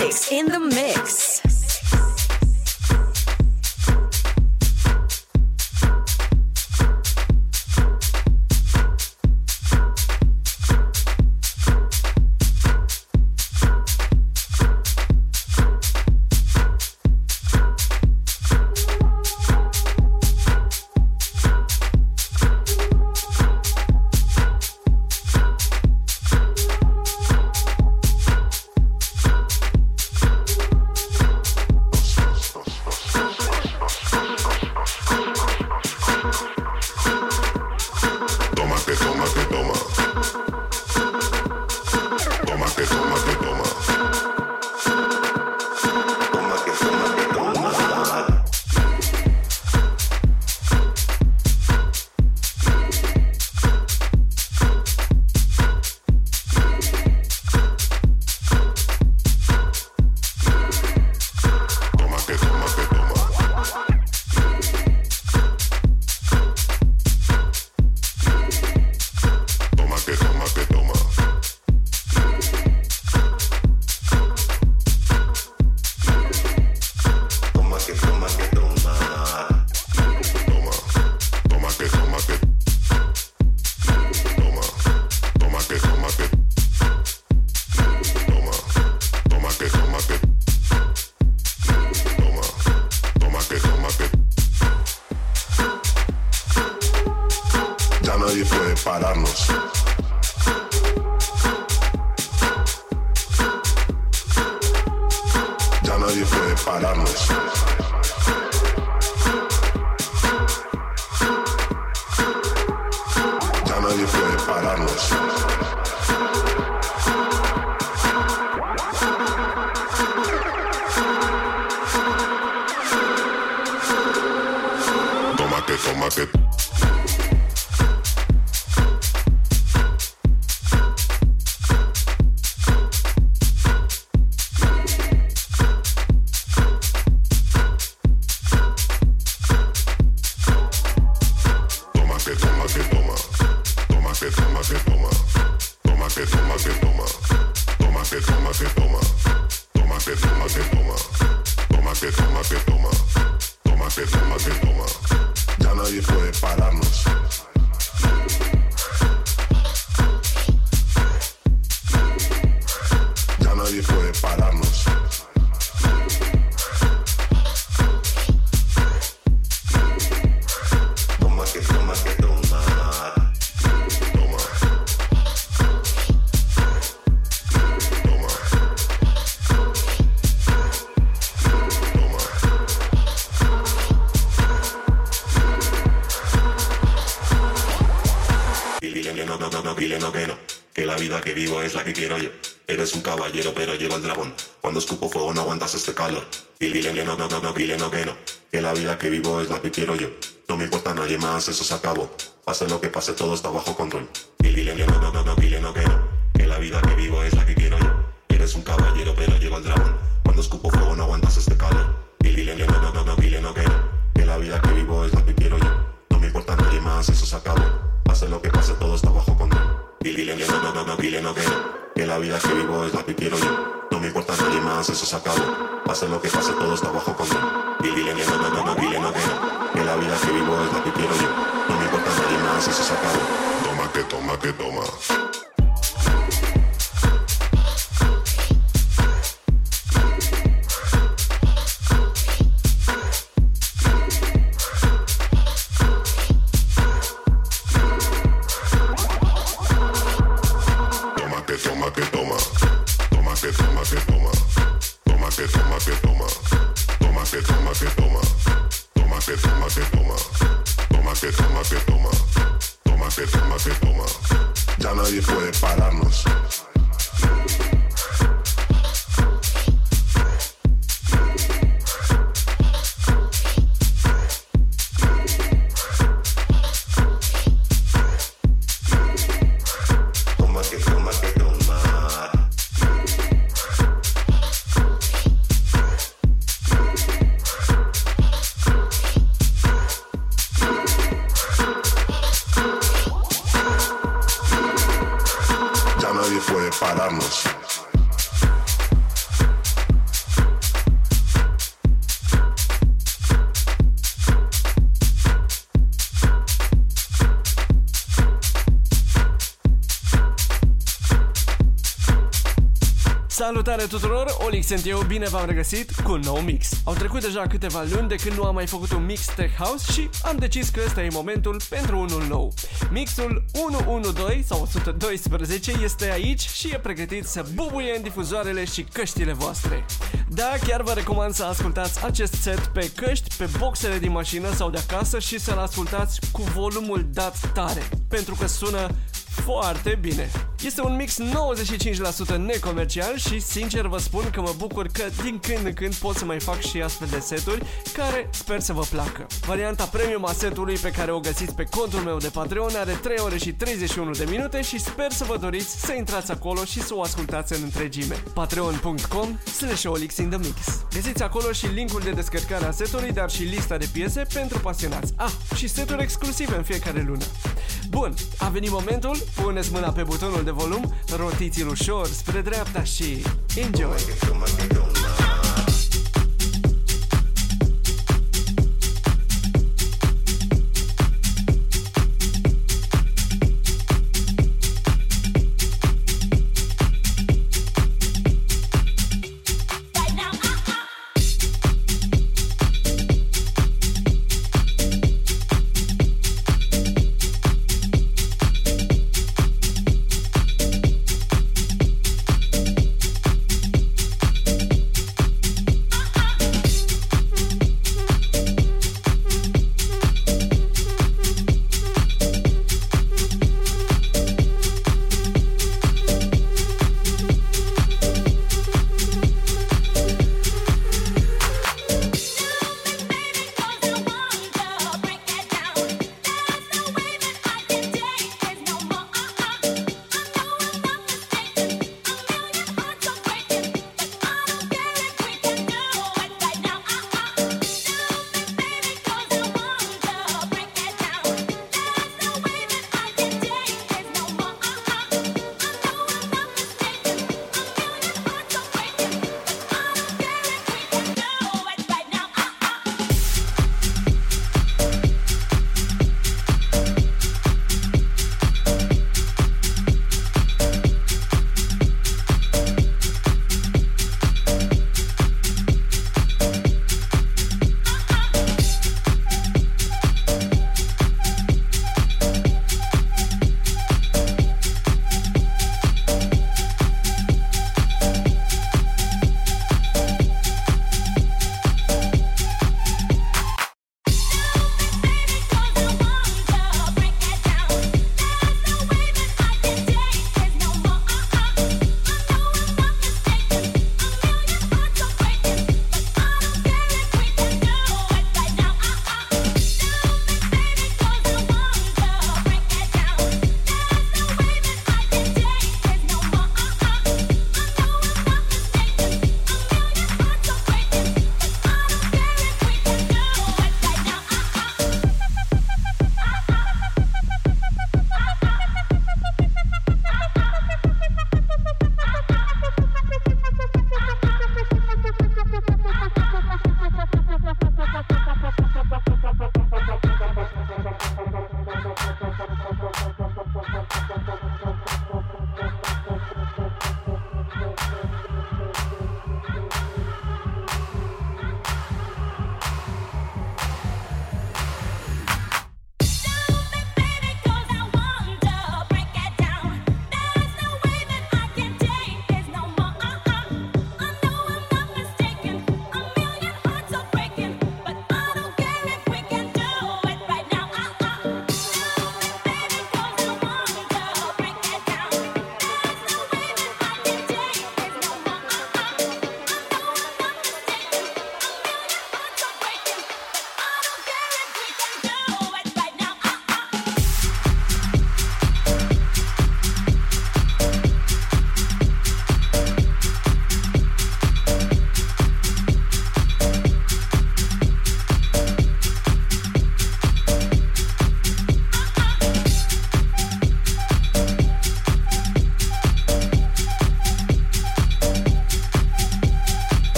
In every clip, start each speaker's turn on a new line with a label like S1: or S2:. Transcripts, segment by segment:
S1: Felix in the mix. pararnos.
S2: Eso se acabó. Pase lo que pase, todo está bajo control. Y dile que no, no, no, no, dile no que no. Que la vida que vivo es la que quiero yo. Eres un caballero, pero llego al dragón. Cuando escupo fuego no aguantas este calor. Y dile que no, no, no, no, dile no que no. Que la vida que vivo es la que quiero yo. No me importa nadie más, eso se acabó. Pase lo que pase, todo está bajo control. Dile que no, no, no, dile no que. Que la vida que vivo es la que quiero yo. No me importa nadie más, eso se acabó. Pase lo que pase, todo está bajo control. Dile que no, no, no, no, dile no que. Que la vida que vivo es la que quiero yo. No me importa nadie más, eso se acabó. Toma que toma que toma. Ya nadie puede pararnos.
S3: Salutare tuturor, Olix sunt eu, bine v-am regăsit cu un nou mix. Au trecut deja câteva luni de când nu am mai făcut un mix Tech House și am decis că ăsta e momentul pentru unul nou. Mixul 112 sau 112 este aici și e pregătit să bubuie în difuzoarele și căștile voastre. Da, chiar vă recomand să ascultați acest set pe căști, pe boxele din mașină sau de acasă și să-l ascultați cu volumul dat tare, pentru că sună foarte bine. Este un mix 95% necomercial și sincer vă spun că mă bucur că din când în când pot să mai fac și astfel de seturi care sper să vă placă. Varianta premium a setului pe care o găsiți pe contul meu de Patreon are 3 ore și 31 de minute și sper să vă doriți să intrați acolo și să o ascultați în întregime. patreon.com slash in the mix. Găsiți acolo și linkul de descărcare a setului, dar și lista de piese pentru pasionați. Ah, și seturi exclusive în fiecare lună. Bun, a venit momentul, puneți mâna pe butonul de volum, rotiți-l ușor spre dreapta și enjoy!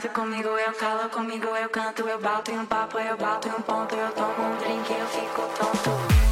S4: dança comigo, eu calo comigo, eu canto, eu bato em um papo, eu bato em um ponto, eu tomo um drink, eu fico tonto.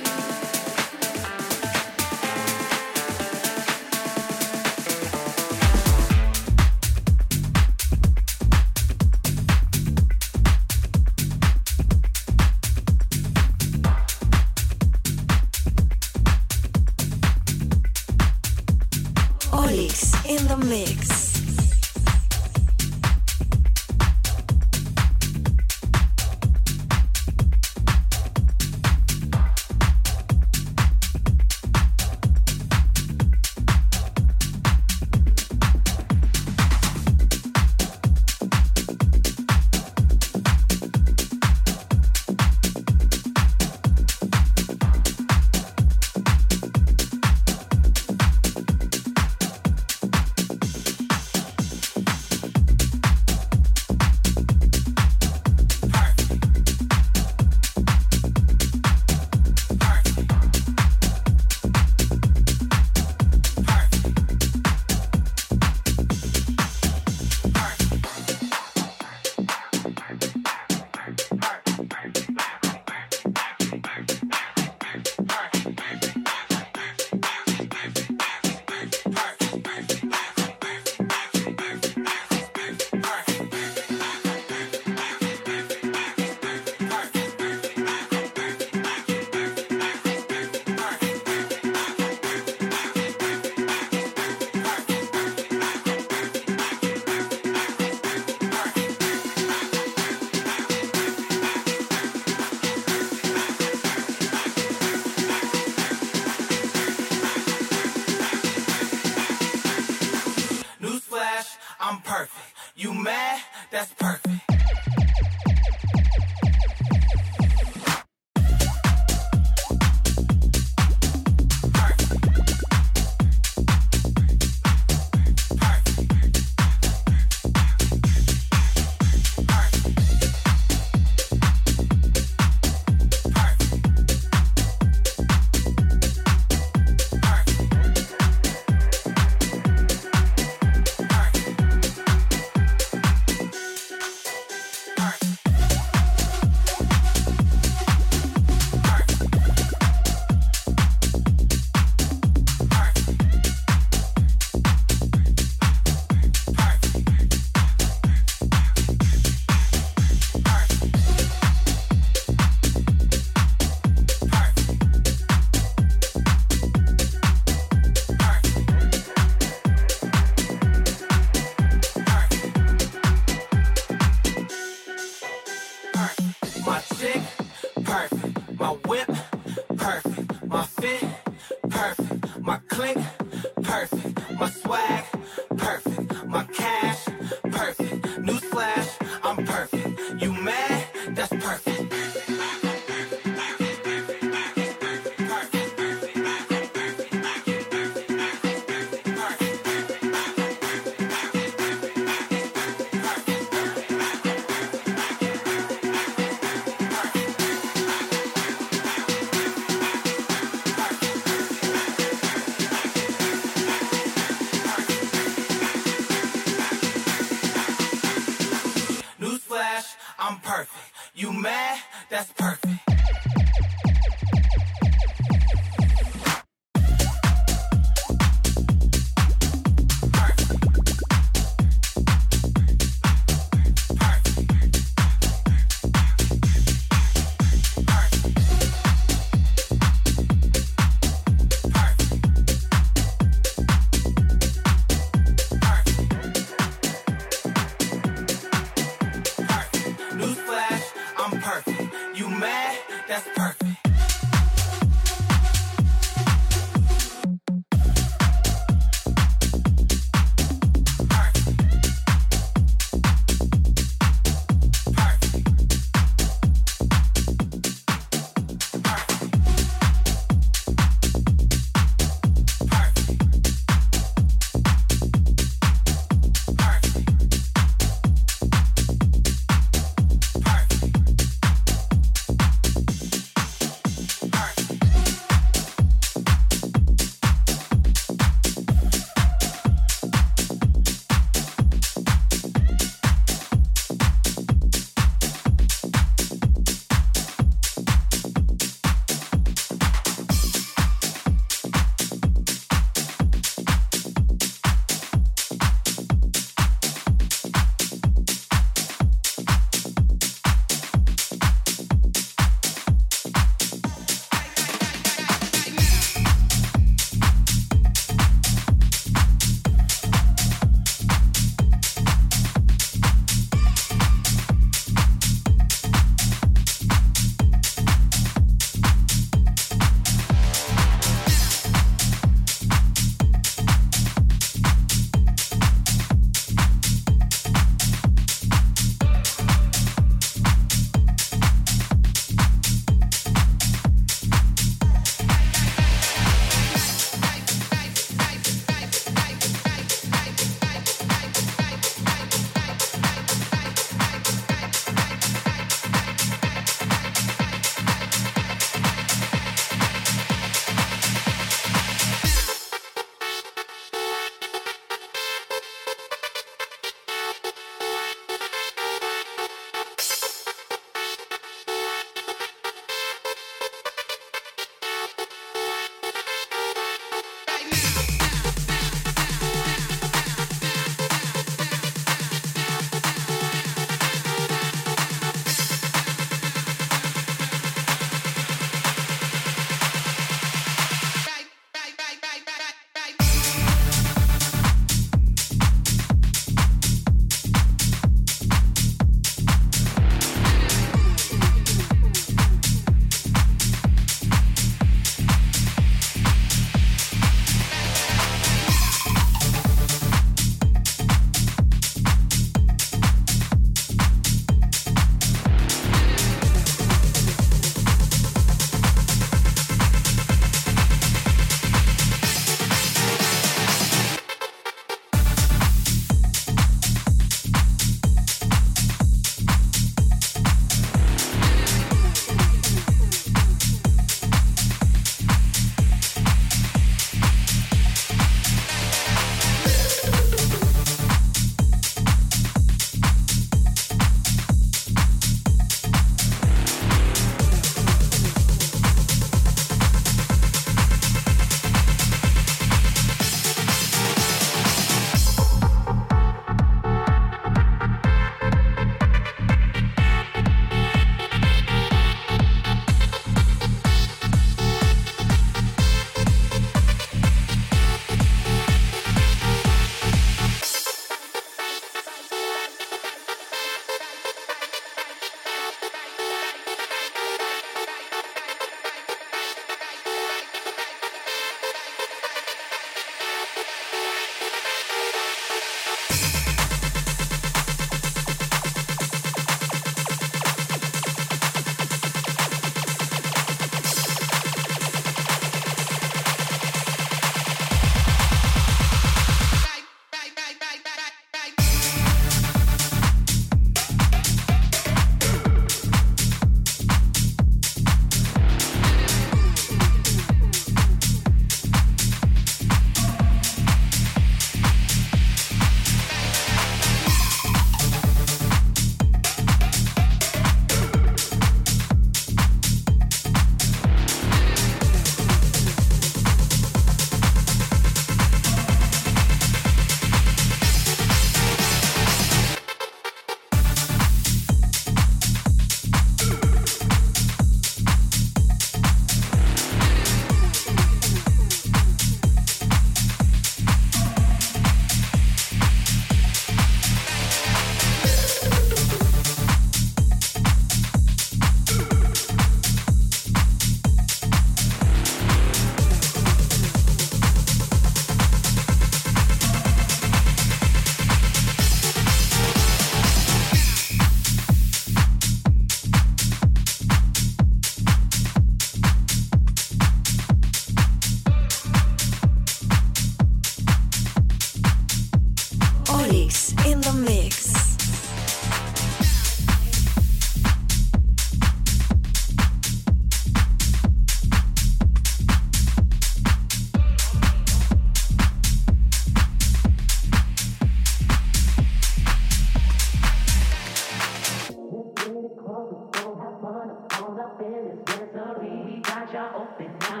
S5: We got open, now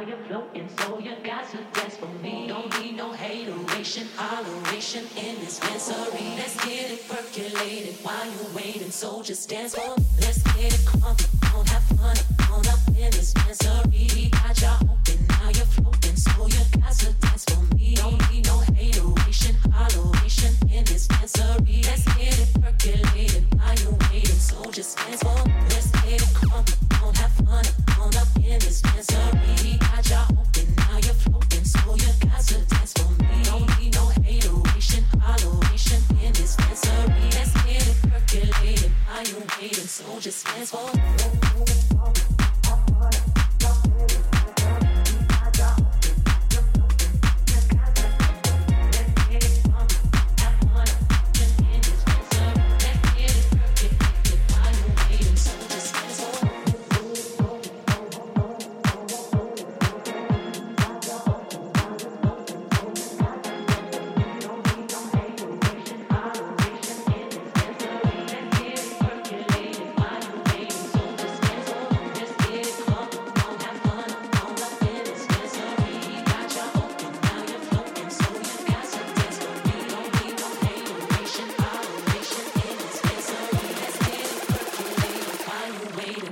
S5: so got dance for me. Don't need no hateration, holleration in this dispensary. Let's get it percolated while you're waiting, so just dance for Let's get it have fun, in this got y'all open, now you're floating, so you got to dance for me. Don't need no holleration in this. Let's get it percolated while you're waiting, so just dance for just dance for.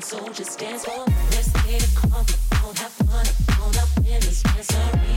S5: So just dance for. Let's get it crunk. Don't have fun. On up in this dancery. Got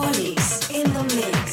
S5: Olis in
S6: the
S7: mix.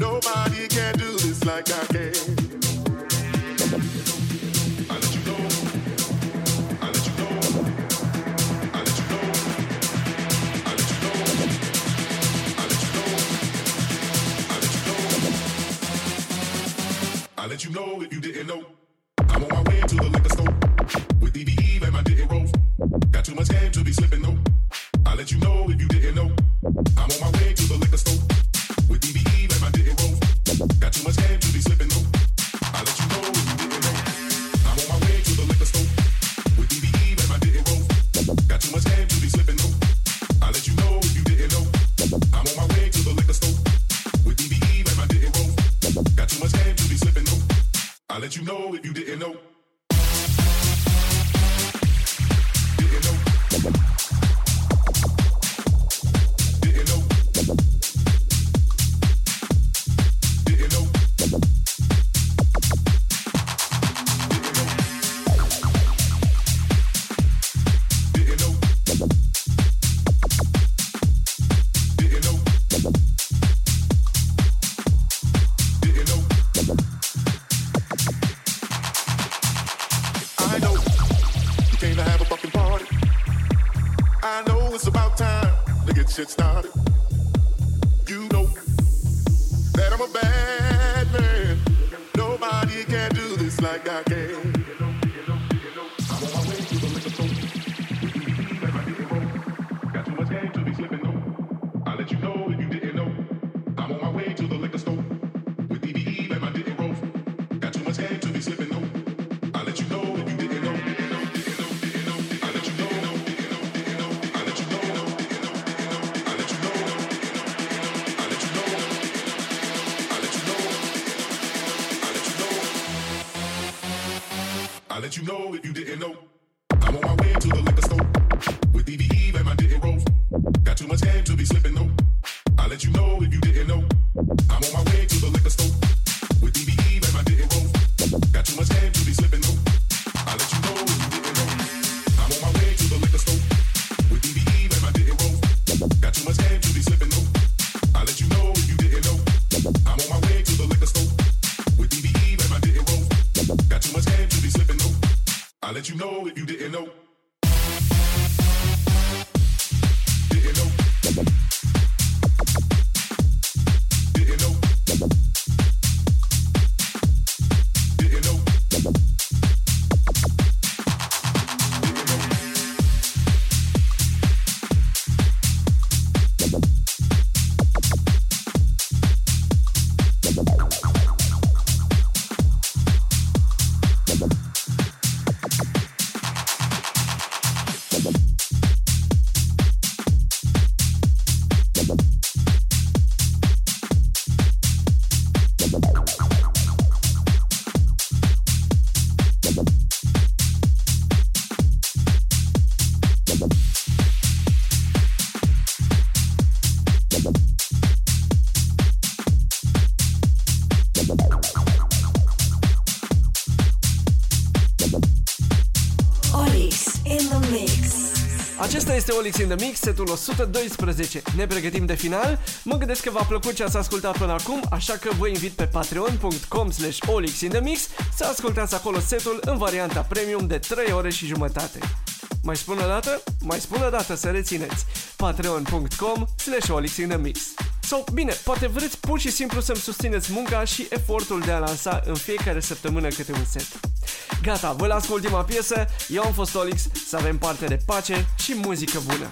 S7: Nobody can do this like I can. bad man. Nobody can do this like I can.
S3: este Olix in the Mix, setul 112. Ne pregătim de final. Mă gândesc că v-a plăcut ce ați ascultat până acum, așa că vă invit pe patreon.com slash olixinthemix să ascultați acolo setul în varianta premium de 3 ore și jumătate. Mai spun o dată? Mai spun o dată să rețineți. patreon.com slash olixinthemix sau bine, poate vreți pur și simplu să-mi susțineți munca și efortul de a lansa în fiecare săptămână câte un set. Gata, vă las cu ultima piesă, eu am fost Olix, să avem parte de pace și muzică bună!